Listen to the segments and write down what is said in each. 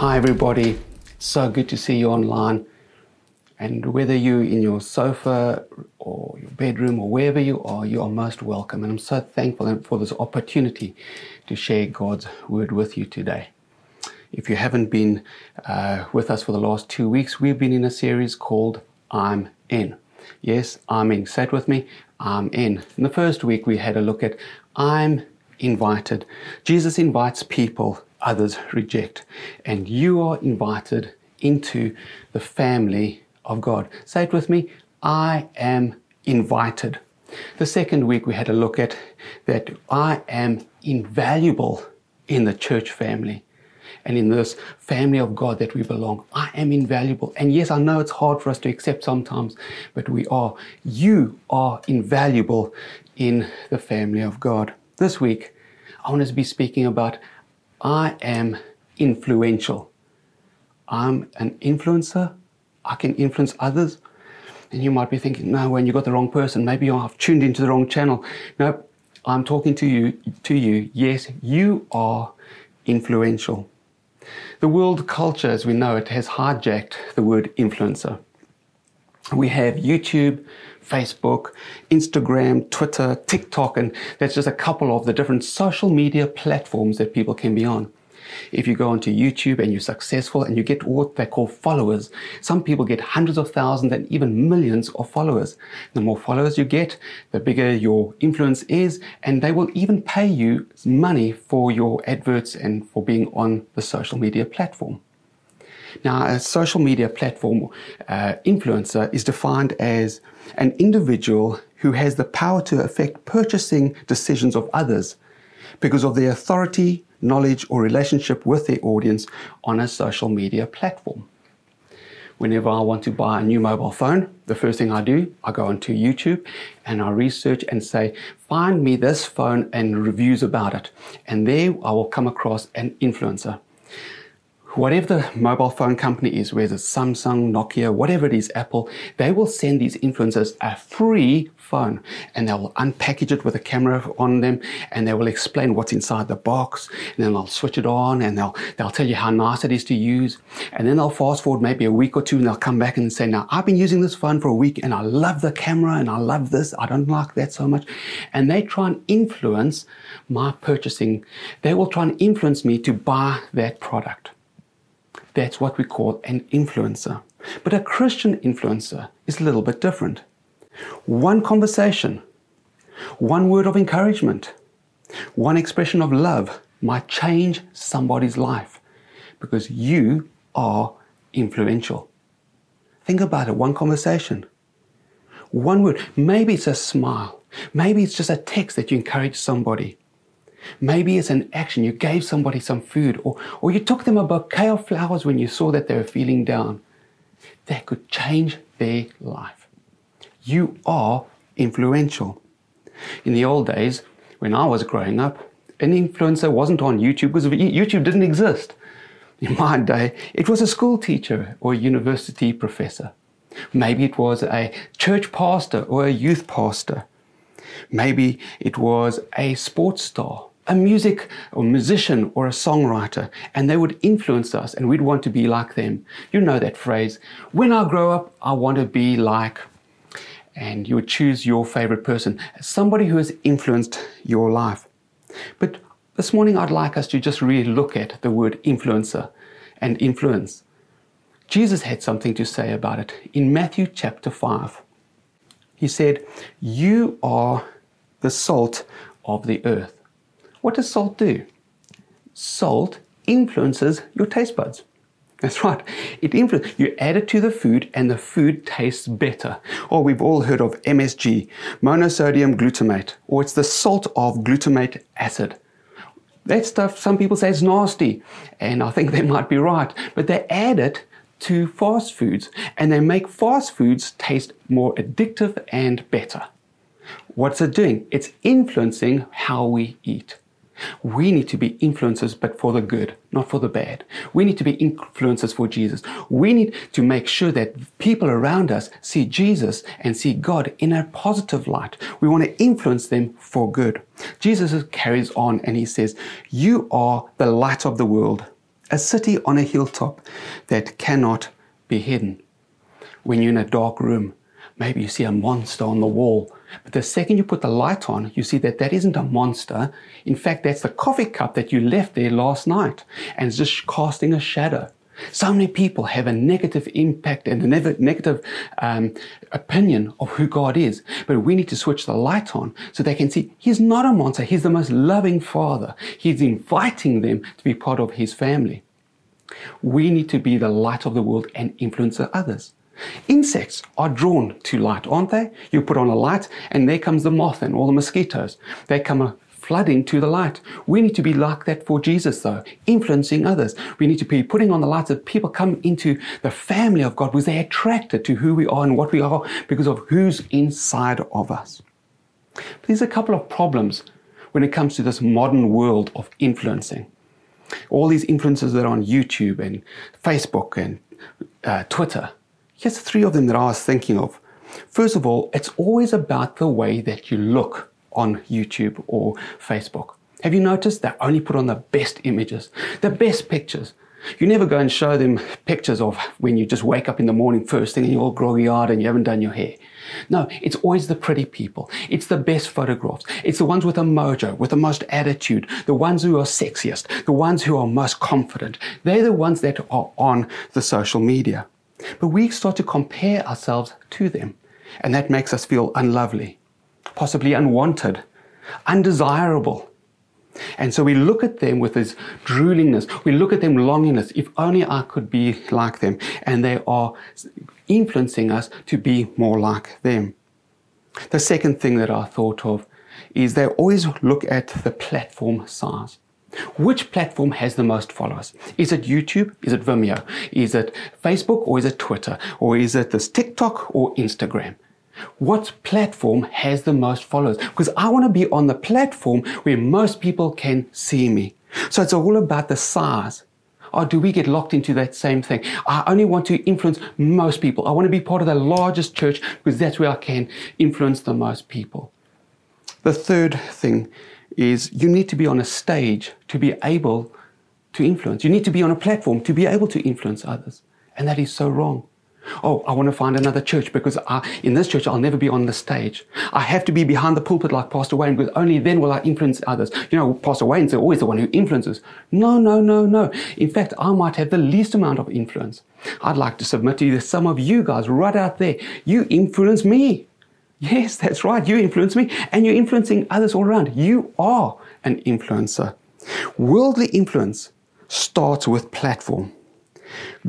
Hi, everybody. So good to see you online. And whether you're in your sofa or your bedroom or wherever you are, you are most welcome. And I'm so thankful for this opportunity to share God's word with you today. If you haven't been uh, with us for the last two weeks, we've been in a series called I'm In. Yes, I'm in. Say it with me. I'm in. In the first week, we had a look at I'm invited. Jesus invites people others reject. And you are invited into the family of God. Say it with me I am invited. The second week we had a look at that I am invaluable in the church family and in this family of God that we belong. I am invaluable. And yes, I know it's hard for us to accept sometimes, but we are. You are invaluable in the family of God. This week, I want to be speaking about I am influential. I'm an influencer. I can influence others. And you might be thinking, no, when you got the wrong person, maybe I've tuned into the wrong channel. No, I'm talking to you, to you. Yes, you are influential. The world culture, as we know it, has hijacked the word influencer. We have YouTube, Facebook, Instagram, Twitter, TikTok, and that's just a couple of the different social media platforms that people can be on. If you go onto YouTube and you're successful and you get what they call followers, some people get hundreds of thousands and even millions of followers. The more followers you get, the bigger your influence is, and they will even pay you money for your adverts and for being on the social media platform. Now, a social media platform uh, influencer is defined as an individual who has the power to affect purchasing decisions of others because of their authority, knowledge, or relationship with their audience on a social media platform. Whenever I want to buy a new mobile phone, the first thing I do, I go onto YouTube and I research and say, find me this phone and reviews about it. And there I will come across an influencer whatever the mobile phone company is, whether it's Samsung, Nokia, whatever it is, Apple, they will send these influencers a free phone and they will unpackage it with a camera on them and they will explain what's inside the box and then they'll switch it on and they'll, they'll tell you how nice it is to use. And then they'll fast forward maybe a week or two and they'll come back and say, now I've been using this phone for a week and I love the camera and I love this. I don't like that so much. And they try and influence my purchasing. They will try and influence me to buy that product. That's what we call an influencer. But a Christian influencer is a little bit different. One conversation, one word of encouragement, one expression of love might change somebody's life because you are influential. Think about it one conversation, one word. Maybe it's a smile, maybe it's just a text that you encourage somebody. Maybe it's an action. You gave somebody some food, or, or you took them a bouquet of flowers when you saw that they were feeling down. That could change their life. You are influential. In the old days, when I was growing up, an influencer wasn't on YouTube because YouTube didn't exist. In my day, it was a school teacher or a university professor. Maybe it was a church pastor or a youth pastor. Maybe it was a sports star a music or musician or a songwriter and they would influence us and we'd want to be like them. You know that phrase. When I grow up, I want to be like, and you would choose your favorite person, somebody who has influenced your life. But this morning, I'd like us to just really look at the word influencer and influence. Jesus had something to say about it in Matthew chapter 5. He said, You are the salt of the earth. What does salt do? Salt influences your taste buds. That's right. It influences. You add it to the food and the food tastes better. Or we've all heard of MSG, monosodium glutamate, or it's the salt of glutamate acid. That stuff, some people say is nasty, and I think they might be right, but they add it to fast foods and they make fast foods taste more addictive and better. What's it doing? It's influencing how we eat. We need to be influencers, but for the good, not for the bad. We need to be influencers for Jesus. We need to make sure that people around us see Jesus and see God in a positive light. We want to influence them for good. Jesus carries on and he says, You are the light of the world. a city on a hilltop that cannot be hidden. When you're in a dark room, maybe you see a monster on the wall, but the second you put the light on, you see that that isn't a monster. In fact, that's the coffee cup that you left there last night and it's just casting a shadow. So many people have a negative impact and a negative um, opinion of who God is. But we need to switch the light on so they can see He's not a monster. He's the most loving Father. He's inviting them to be part of His family. We need to be the light of the world and influence others. Insects are drawn to light, aren't they? You put on a light and there comes the moth and all the mosquitoes. They come flooding to the light. We need to be like that for Jesus, though, influencing others. We need to be putting on the light that people come into the family of God because they're attracted to who we are and what we are because of who's inside of us. But there's a couple of problems when it comes to this modern world of influencing. All these influencers that are on YouTube and Facebook and uh, Twitter. Here's three of them that I was thinking of. First of all, it's always about the way that you look on YouTube or Facebook. Have you noticed they only put on the best images, the best pictures? You never go and show them pictures of when you just wake up in the morning first thing and you're all groggy eyed and you haven't done your hair. No, it's always the pretty people. It's the best photographs. It's the ones with a mojo, with the most attitude, the ones who are sexiest, the ones who are most confident. They're the ones that are on the social media. But we start to compare ourselves to them, and that makes us feel unlovely possibly unwanted, undesirable. And so we look at them with this droolingness. We look at them longingness. If only I could be like them. And they are influencing us to be more like them. The second thing that I thought of is they always look at the platform size. Which platform has the most followers? Is it YouTube? Is it Vimeo? Is it Facebook or is it Twitter? Or is it this TikTok or Instagram? What platform has the most followers? Because I want to be on the platform where most people can see me. So it's all about the size. Or do we get locked into that same thing? I only want to influence most people. I want to be part of the largest church because that's where I can influence the most people. The third thing is you need to be on a stage to be able to influence. You need to be on a platform to be able to influence others. And that is so wrong. Oh, I want to find another church because I, in this church I'll never be on the stage. I have to be behind the pulpit like Pastor Wayne because only then will I influence others. You know, Pastor Wayne's always the one who influences. No, no, no, no. In fact, I might have the least amount of influence. I'd like to submit to you that some of you guys right out there, you influence me. Yes, that's right. You influence me and you're influencing others all around. You are an influencer. Worldly influence starts with platform.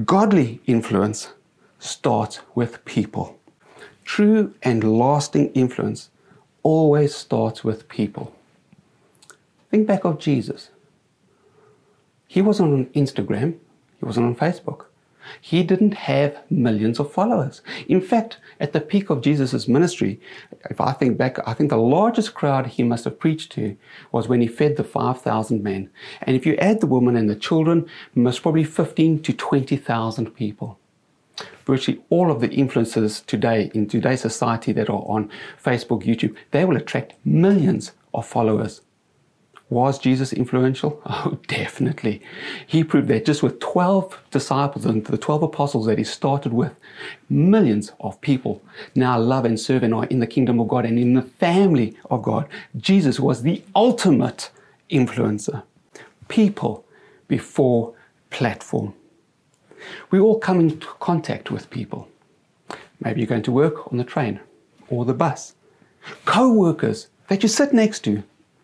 Godly influence starts with people. True and lasting influence always starts with people. Think back of Jesus. He wasn't on Instagram, he wasn't on Facebook. He didn't have millions of followers. In fact, at the peak of Jesus' ministry, if I think back, I think the largest crowd he must have preached to was when he fed the 5,000 men. And if you add the women and the children, most probably 15 to 20,000 people virtually all of the influencers today in today's society that are on Facebook, YouTube, they will attract millions of followers. Was Jesus influential? Oh, definitely. He proved that just with 12 disciples and the 12 apostles that he started with, millions of people now love and serve and are in the kingdom of God and in the family of God. Jesus was the ultimate influencer. People before platform. We all come into contact with people. Maybe you're going to work on the train or the bus. Co workers that you sit next to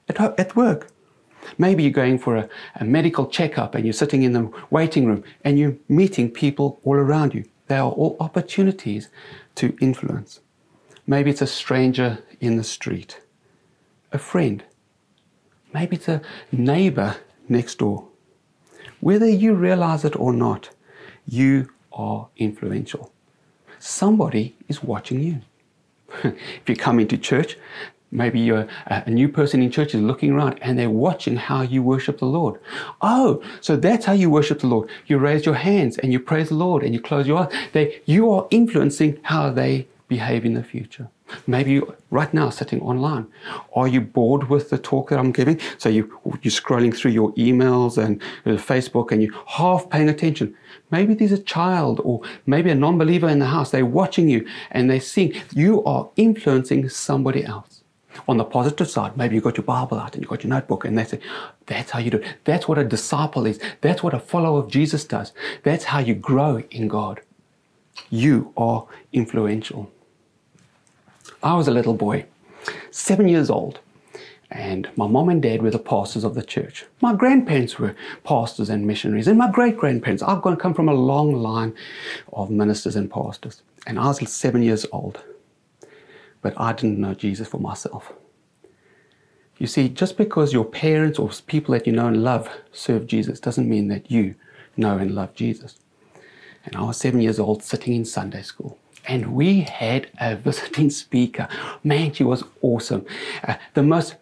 at, at work. Maybe you're going for a, a medical checkup and you're sitting in the waiting room and you're meeting people all around you. They are all opportunities to influence. Maybe it's a stranger in the street, a friend. Maybe it's a neighbor next door. Whether you realize it or not, you are influential. Somebody is watching you. if you come into church, maybe you're a new person in church is looking around and they're watching how you worship the Lord. Oh, so that's how you worship the Lord. You raise your hands and you praise the Lord and you close your eyes. They, you are influencing how they behave in the future? Maybe you, right now sitting online. Are you bored with the talk that I'm giving? So you, you're scrolling through your emails and uh, Facebook and you're half paying attention. Maybe there's a child or maybe a non believer in the house. They're watching you and they're seeing you are influencing somebody else. On the positive side, maybe you've got your Bible out and you've got your notebook and they say, that's how you do it. That's what a disciple is. That's what a follower of Jesus does. That's how you grow in God. You are influential. I was a little boy, seven years old, and my mom and dad were the pastors of the church. My grandparents were pastors and missionaries, and my great grandparents. I've come from a long line of ministers and pastors, and I was seven years old, but I didn't know Jesus for myself. You see, just because your parents or people that you know and love serve Jesus doesn't mean that you know and love Jesus. And I was seven years old sitting in Sunday school and we had a visiting speaker. Man, she was awesome. Uh, the most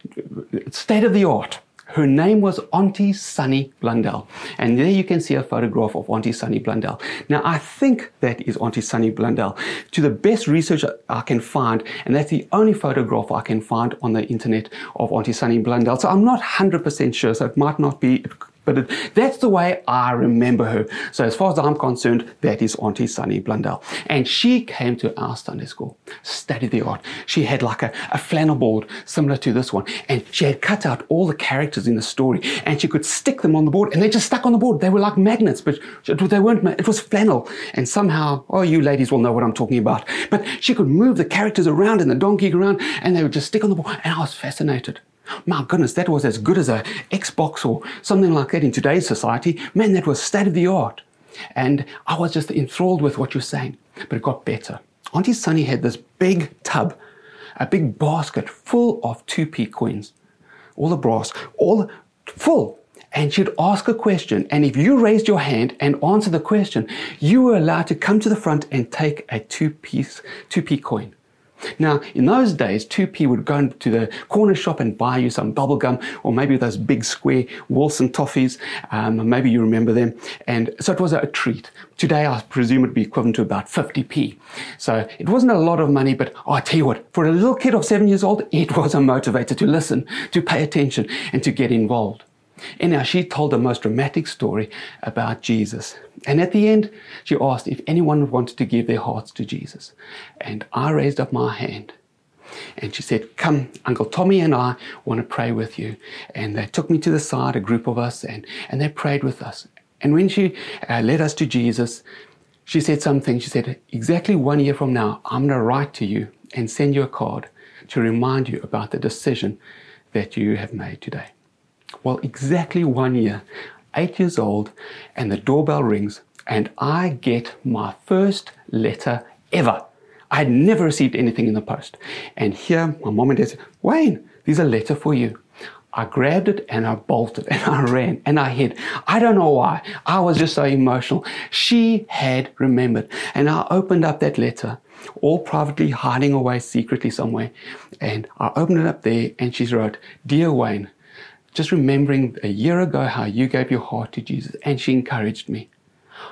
state of the art. Her name was Auntie Sunny Blundell. And there you can see a photograph of Auntie Sunny Blundell. Now, I think that is Auntie Sunny Blundell. To the best research I can find, and that's the only photograph I can find on the internet of Auntie Sunny Blundell. So I'm not 100% sure, so it might not be but it, that's the way I remember her. So as far as I'm concerned, that is Auntie Sunny Blundell. And she came to our Sunday school, studied the art. She had like a, a flannel board similar to this one. And she had cut out all the characters in the story and she could stick them on the board and they just stuck on the board. They were like magnets, but they weren't, it was flannel. And somehow, oh, you ladies will know what I'm talking about. But she could move the characters around and the donkey around and they would just stick on the board. And I was fascinated. My goodness, that was as good as a Xbox or something like that in today's society. Man, that was state of the art. And I was just enthralled with what you're saying. But it got better. Auntie Sunny had this big tub, a big basket full of 2p coins. All the brass, all full. And she'd ask a question. And if you raised your hand and answered the question, you were allowed to come to the front and take a two piece, 2p coin. Now, in those days, 2p would go to the corner shop and buy you some bubble gum or maybe those big square Wilson toffees. Um, maybe you remember them. And so it was a, treat. Today, I presume it would be equivalent to about 50p. So it wasn't a lot of money, but oh, I tell you what, for a little kid of seven years old, it was a motivator to listen, to pay attention, and to get involved. Anyhow, she told the most dramatic story about Jesus. And at the end, she asked if anyone wanted to give their hearts to Jesus. And I raised up my hand. And she said, Come, Uncle Tommy and I want to pray with you. And they took me to the side, a group of us, and, and they prayed with us. And when she uh, led us to Jesus, she said something. She said, Exactly one year from now, I'm going to write to you and send you a card to remind you about the decision that you have made today. Well, exactly one year, eight years old, and the doorbell rings, and I get my first letter ever. I had never received anything in the post. And here, my mom and dad said, Wayne, there's a letter for you. I grabbed it and I bolted and I ran and I hid. I don't know why. I was just so emotional. She had remembered. And I opened up that letter, all privately hiding away secretly somewhere. And I opened it up there and she wrote, Dear Wayne, just remembering a year ago how you gave your heart to Jesus and she encouraged me.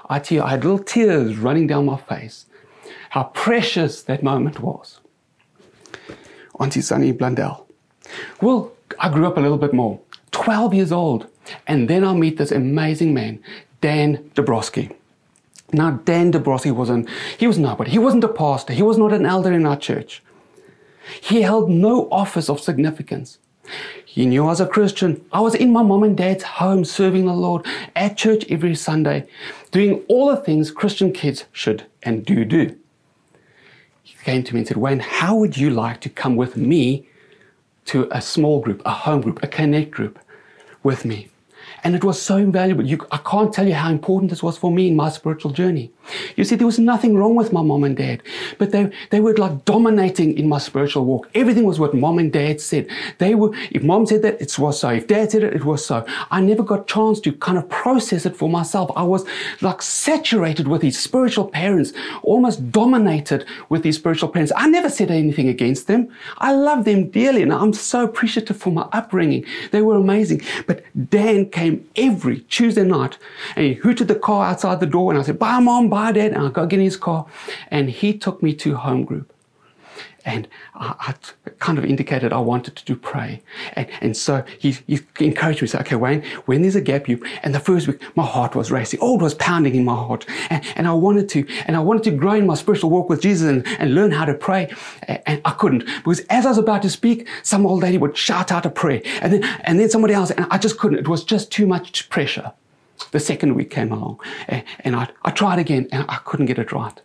I tell you, I had little tears running down my face. How precious that moment was. Auntie Sunny Blundell. Well, I grew up a little bit more. 12 years old. And then I meet this amazing man, Dan Dabrowski. Now, Dan Dabrowski wasn't, he was nobody. He wasn't a pastor. He was not an elder in our church. He held no office of significance. He knew I was a Christian. I was in my mom and dad's home serving the Lord at church every Sunday, doing all the things Christian kids should and do do. He came to me and said, Wayne, how would you like to come with me to a small group, a home group, a connect group with me? And it was so invaluable. You, I can't tell you how important this was for me in my spiritual journey. You see, there was nothing wrong with my mom and dad, but they, they were like dominating in my spiritual walk. Everything was what mom and dad said. They were, if mom said that, it was so. If dad said it, it was so. I never got chance to kind of process it for myself. I was like saturated with these spiritual parents, almost dominated with these spiritual parents. I never said anything against them. I love them dearly and I'm so appreciative for my upbringing. They were amazing. But Dan came every Tuesday night and he hooted the car outside the door and I said, bye mom, bye dad. And I go get in his car and he took me to home group. And I, I, kind of indicated I wanted to do pray. And, and so he, he encouraged me, say, okay, Wayne, when there's a gap, you, and the first week, my heart was racing. It was pounding in my heart. And, and I wanted to, and I wanted to grow in my spiritual walk with Jesus and, and learn how to pray. And, and I couldn't because as I was about to speak, some old lady would shout out a prayer and then, and then somebody else, and I just couldn't. It was just too much pressure. The second week came along and, and I, I tried again and I couldn't get it right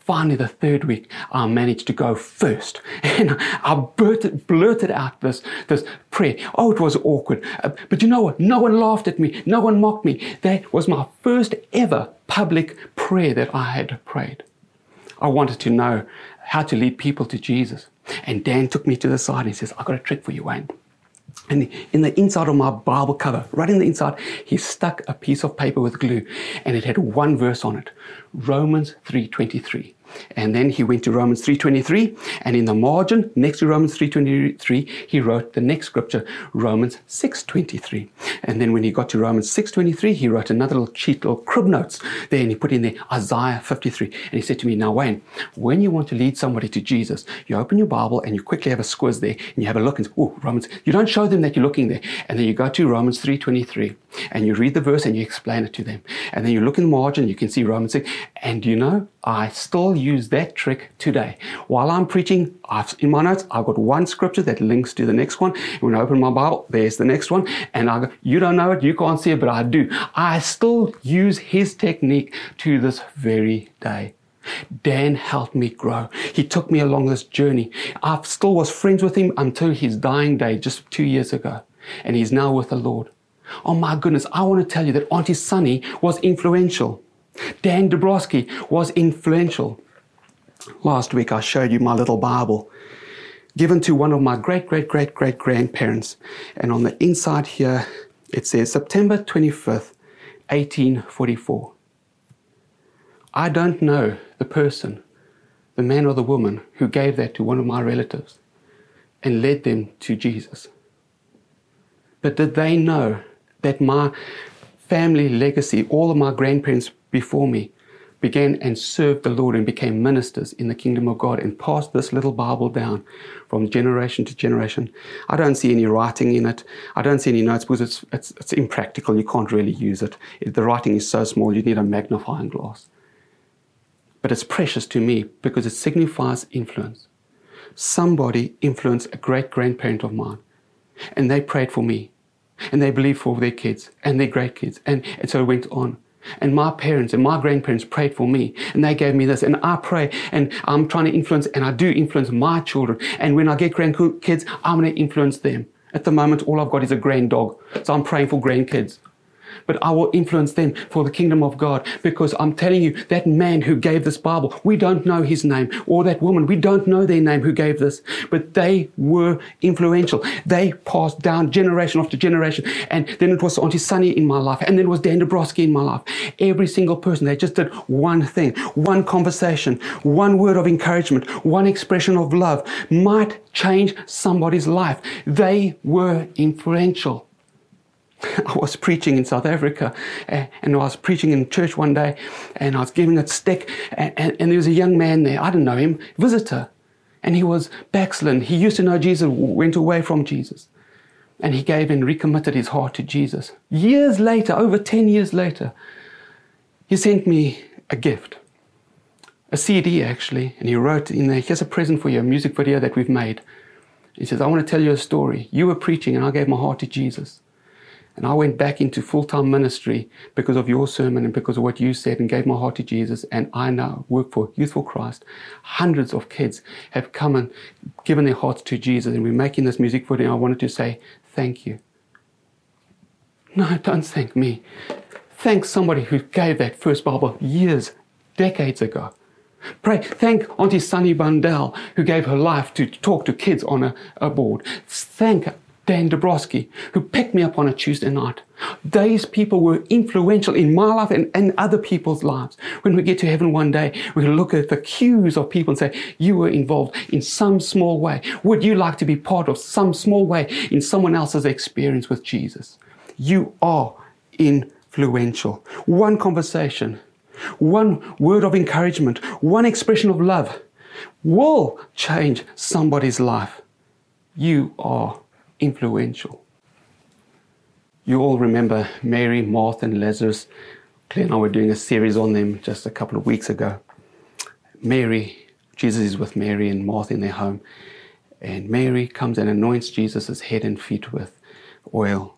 finally, the third week, I managed to go first. And I blurted, blurted out this, this prayer. Oh, it was awkward. Uh, but you know what? No one laughed at me. No one mocked me. That was my first ever public prayer that I had prayed. I wanted to know how to lead people to Jesus. And Dan took me to the side and he says, I've got a trick for you, Wayne. And in the inside of my Bible cover, right in the inside, he stuck a piece of paper with glue and it had one verse on it. Romans 3:23. And then he went to Romans 3.23, and in the margin, next to Romans 3.23, he wrote the next scripture, Romans 6.23. And then when he got to Romans 6.23, he wrote another little cheat, little crib notes there, and he put in there Isaiah 53. And he said to me, now Wayne, when you want to lead somebody to Jesus, you open your Bible and you quickly have a squiz there, and you have a look and oh, Romans, you don't show them that you're looking there. And then you go to Romans 3.23, and you read the verse and you explain it to them. And then you look in the margin, you can see Romans 6, and you know, I still use that trick today. While I'm preaching, I've, in my notes, I've got one scripture that links to the next one. When I open my Bible, there's the next one. And I go, you don't know it, you can't see it, but I do. I still use his technique to this very day. Dan helped me grow. He took me along this journey. I still was friends with him until his dying day just two years ago. And he's now with the Lord. Oh my goodness, I want to tell you that Auntie Sunny was influential. Dan Dabrowski was influential. Last week I showed you my little Bible given to one of my great, great, great, great grandparents. And on the inside here, it says September 25th, 1844. I don't know the person, the man or the woman who gave that to one of my relatives and led them to Jesus. But did they know that my family legacy, all of my grandparents before me, began and served the Lord and became ministers in the kingdom of God and passed this little Bible down from generation to generation. I don't see any writing in it. I don't see any notes because it's, it's, it's impractical. You can't really use it. The writing is so small, you need a magnifying glass. But it's precious to me because it signifies influence. Somebody influenced a great grandparent of mine, and they prayed for me, and they believed for their kids and their great kids, and, and so it went on. And my parents and my grandparents prayed for me and they gave me this. And I pray and I'm trying to influence and I do influence my children. And when I get grandkids, I'm going to influence them. At the moment, all I've got is a grand dog. So I'm praying for grandkids but I will influence them for the kingdom of God because I'm telling you, that man who gave this Bible, we don't know his name, or that woman, we don't know their name who gave this, but they were influential. They passed down generation after generation. And then it was Auntie Sunny in my life, and then it was Dan Dabrowski in my life. Every single person, they just did one thing, one conversation, one word of encouragement, one expression of love might change somebody's life. They were influential. I was preaching in South Africa eh, and I was preaching in church one day and I was giving a stick and, and, and, there was a young man there, I didn't know him, visitor. And he was backslidden. He used to know Jesus, went away from Jesus. And he gave and recommitted his heart to Jesus. Years later, over 10 years later, he sent me a gift. A CD actually, and he wrote in there, here's a present for you, a music video that we've made. He says, I want to tell you a story. You were preaching and I gave my heart to Jesus. And I went back into full time ministry because of your sermon and because of what you said and gave my heart to Jesus. And I now work for Youth for Christ. Hundreds of kids have come and given their hearts to Jesus. And we're making this music for them. I wanted to say thank you. No, don't thank me. Thank somebody who gave that first Bible years, decades ago. Pray, thank Auntie Sunny Blundell, who gave her life to talk to kids on a, a board. Thank Dan Dabrowski, who picked me up on a Tuesday night. These people were influential in my life and, and other people's lives. When we get to heaven one day, we look at the queues of people and say, you were involved in some small way. Would you like to be part of some small way in someone else's experience with Jesus? You are influential. One conversation, one word of encouragement, one expression of love will change somebody's life. You are influential. You all remember Mary, Martha, and Lazarus. Claire and I were doing a series on them just a couple of weeks ago. Mary, Jesus is with Mary and Martha in their home. And Mary comes and anoints Jesus' head and feet with oil.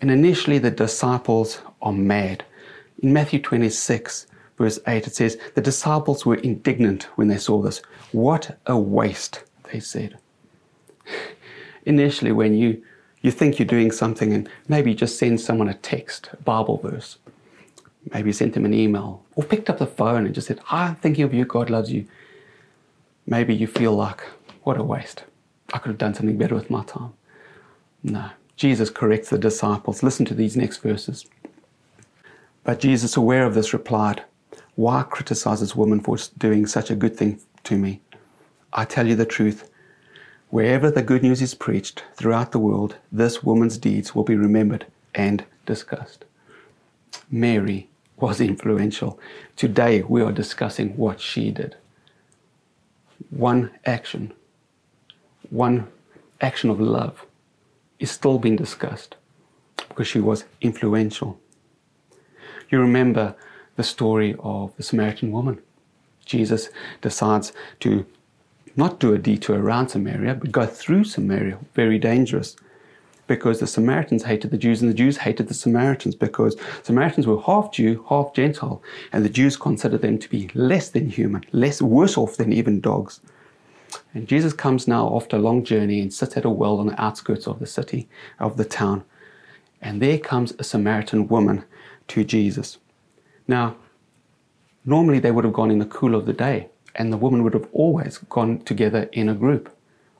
And initially, the disciples are mad. In Matthew 26, verse 8, it says, The disciples were indignant when they saw this. What a waste, they said. Initially, when you, you think you're doing something and maybe just send someone a text, a Bible verse, maybe sent them an email, or picked up the phone and just said, I'm thinking of you, God loves you. Maybe you feel like, what a waste. I could have done something better with my time. No. Jesus corrects the disciples. Listen to these next verses. But Jesus, aware of this, replied, Why criticize this woman for doing such a good thing to me? I tell you the truth. Wherever the good news is preached throughout the world, this woman's deeds will be remembered and discussed. Mary was influential. Today we are discussing what she did. One action, one action of love is still being discussed because she was influential. You remember the story of the Samaritan woman. Jesus decides to not do a detour around Samaria, but go through Samaria, very dangerous, because the Samaritans hated the Jews and the Jews hated the Samaritans because Samaritans were half Jew, half Gentile, and the Jews considered them to be less than human, less worse off than even dogs. And Jesus comes now after a long journey and sits at a well on the outskirts of the city, of the town. And there comes a Samaritan woman to Jesus. Now, normally they would have gone in the cool of the day, and the woman would have always gone together in a group.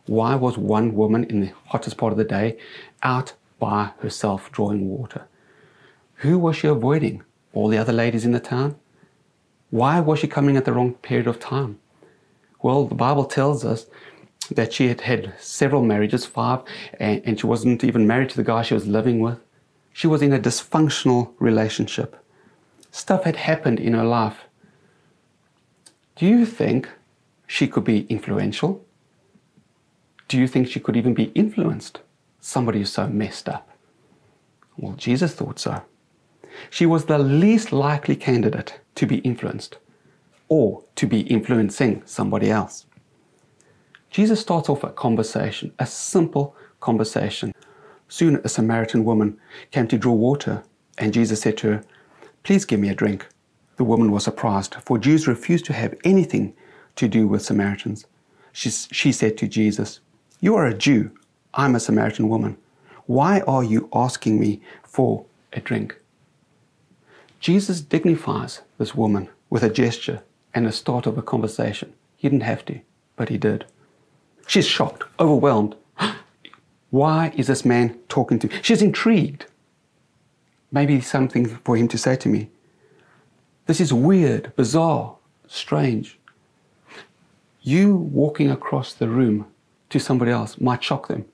Why was one woman in the hottest part of the day out by herself drawing water? Who was she avoiding? All the other ladies in the town? Why was she coming at the wrong period of time? Well, the Bible tells us that she had had several marriages, five, and, and she wasn't even married to the guy she was living with. She was in a dysfunctional relationship. Stuff had happened in her life. Do you think she could be influential? Do you think she could even be influenced? Somebody who's so messed up. Well, Jesus thought so. She was the least likely candidate to be influenced or to be influencing somebody else. Jesus starts off a conversation, a simple conversation. Soon a Samaritan woman came to draw water, and Jesus said to her, Please give me a drink. The woman was surprised, for Jews refused to have anything to do with Samaritans. She, she said to Jesus, You are a Jew, I'm a Samaritan woman. Why are you asking me for a drink? Jesus dignifies this woman with a gesture and the start of a conversation. He didn't have to, but he did. She's shocked, overwhelmed. Why is this man talking to me? She's intrigued. Maybe something for him to say to me. This is weird, bizarre, strange. You walking across the room to somebody else might shock them.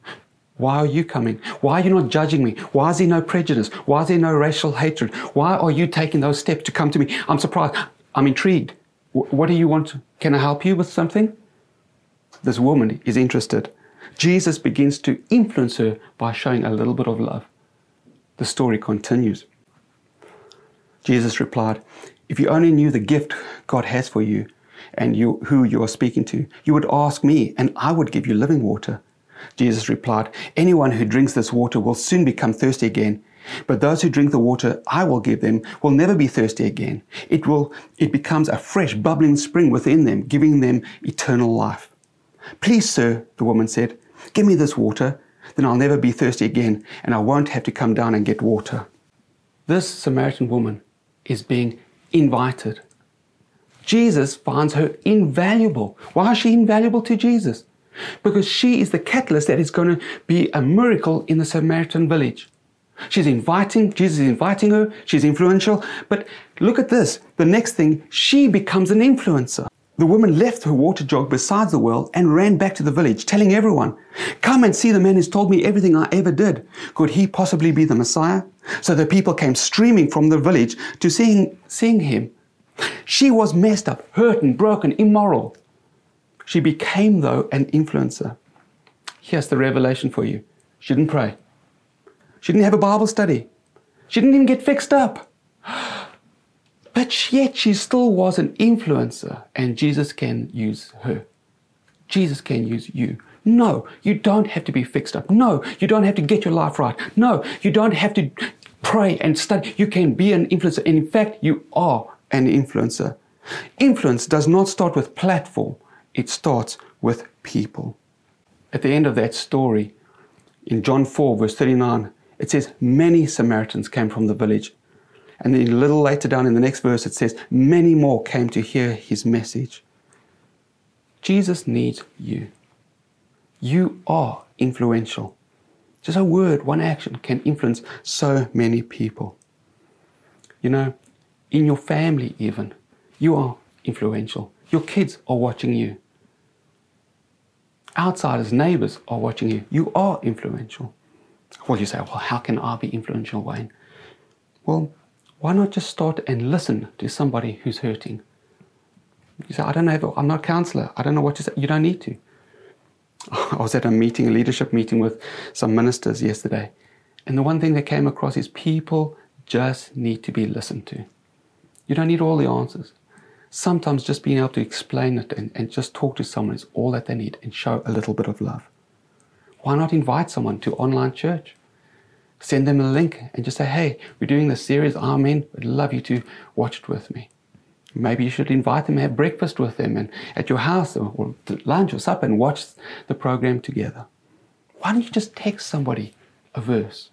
Why are you coming? Why are you not judging me? Why is there no prejudice? Why is there no racial hatred? Why are you taking those steps to come to me? I'm surprised. I'm intrigued. What do you want? Can I help you with something? This woman is interested. Jesus begins to influence her by showing a little bit of love. The story continues. Jesus replied, If you only knew the gift God has for you and you, who you are speaking to, you would ask me, and I would give you living water. Jesus replied, Anyone who drinks this water will soon become thirsty again. But those who drink the water I will give them will never be thirsty again. It will, it becomes a fresh, bubbling spring within them, giving them eternal life. Please, sir, the woman said, give me this water, then I'll never be thirsty again, and I won't have to come down and get water. This Samaritan woman is being invited. Jesus finds her invaluable. Why is she invaluable to Jesus? Because she is the catalyst that is going to be a miracle in the Samaritan village. She's inviting, Jesus is inviting her, she's influential. But look at this. The next thing, she becomes an influencer. The woman left her water jug beside the well and ran back to the village, telling everyone, Come and see the man who's told me everything I ever did. Could he possibly be the Messiah? So the people came streaming from the village to seeing, seeing him. She was messed up, hurt and broken, immoral. She became, though, an influencer. Here's the revelation for you she didn't pray, she didn't have a Bible study, she didn't even get fixed up. But yet she still was an influencer, and Jesus can use her. Jesus can use you. No, you don't have to be fixed up. No, you don't have to get your life right. No, you don't have to pray and study. You can be an influencer. And in fact, you are an influencer. Influence does not start with platform, it starts with people. At the end of that story, in John 4, verse 39, it says, Many Samaritans came from the village and then a little later down in the next verse, it says, Many more came to hear his message. Jesus needs you. You are influential. Just a word, one action can influence so many people. You know, in your family, even, you are influential. Your kids are watching you. Outsiders, neighbors are watching you. You are influential. Well, you say, well, how can I be influential, Wayne? Well, why not just start and listen to somebody who's hurting? You say, I don't know, I'm not a counselor. I don't know what to say. You don't need to. I was at a meeting, a leadership meeting with some ministers yesterday. And the one thing that came across is people just need to be listened to. You don't need all the answers. Sometimes just being able to explain it and, and just talk to someone is all that they need and show a little bit of love. Why not invite someone to online church? send them a link and just say, hey, we're doing this series, Amen. I'd love you to watch it with me. Maybe you should invite them, have breakfast with them and at your house or, or lunch or supper and watch the program together. Why don't you just text somebody a verse?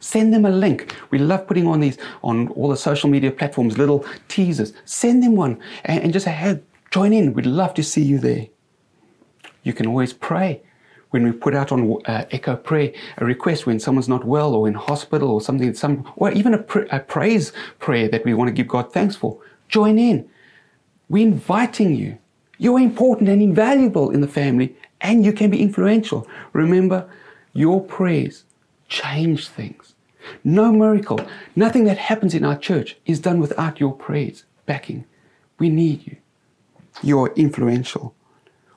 Send them a link. We love putting on these on all the social media platforms, little teasers. Send them one and, and just say, hey, join in. We'd love to see you there. You can always pray when we put out on uh, Echo Prayer a request when someone's not well or in hospital or something, some, or even a, pr- a praise prayer that we want to give God thanks for, join in. We're inviting you. You're important and invaluable in the family, and you can be influential. Remember, your prayers change things. No miracle, nothing that happens in our church is done without your prayers backing. We need you. You're influential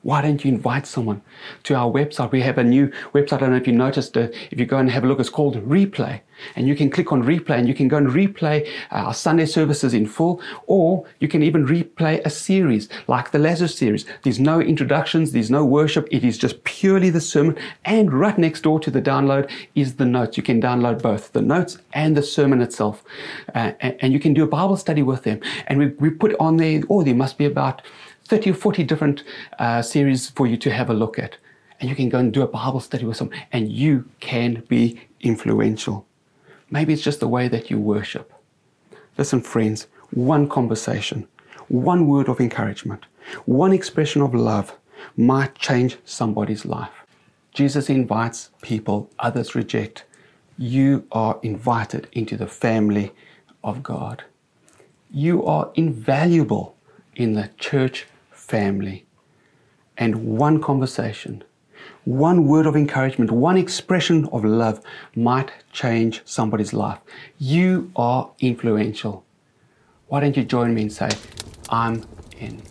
why don't you invite someone to our website? We have a new website. I don't know if you noticed, uh, if you go and have a look, it's called Replay. And you can click on Replay and you can go and replay uh, our Sunday services in full, or you can even replay a series like the Lazarus series. There's no introductions, there's no worship. It is just purely the sermon. And right next door to the download is the notes. You can download both the notes and the sermon itself. Uh, and, and, you can do a Bible study with them. And we, we put on there, oh, there must be about 30 or 40 different uh, series for you to have a look at. And you can go and do a Bible study with them, and you can be influential. Maybe it's just the way that you worship. Listen, friends, one conversation, one word of encouragement, one expression of love might change somebody's life. Jesus invites people, others reject. You are invited into the family of God. You are invaluable in the church family. And one conversation, one word of encouragement, one expression of love might change somebody's life. You are influential. Why don't you join me and say, I'm in?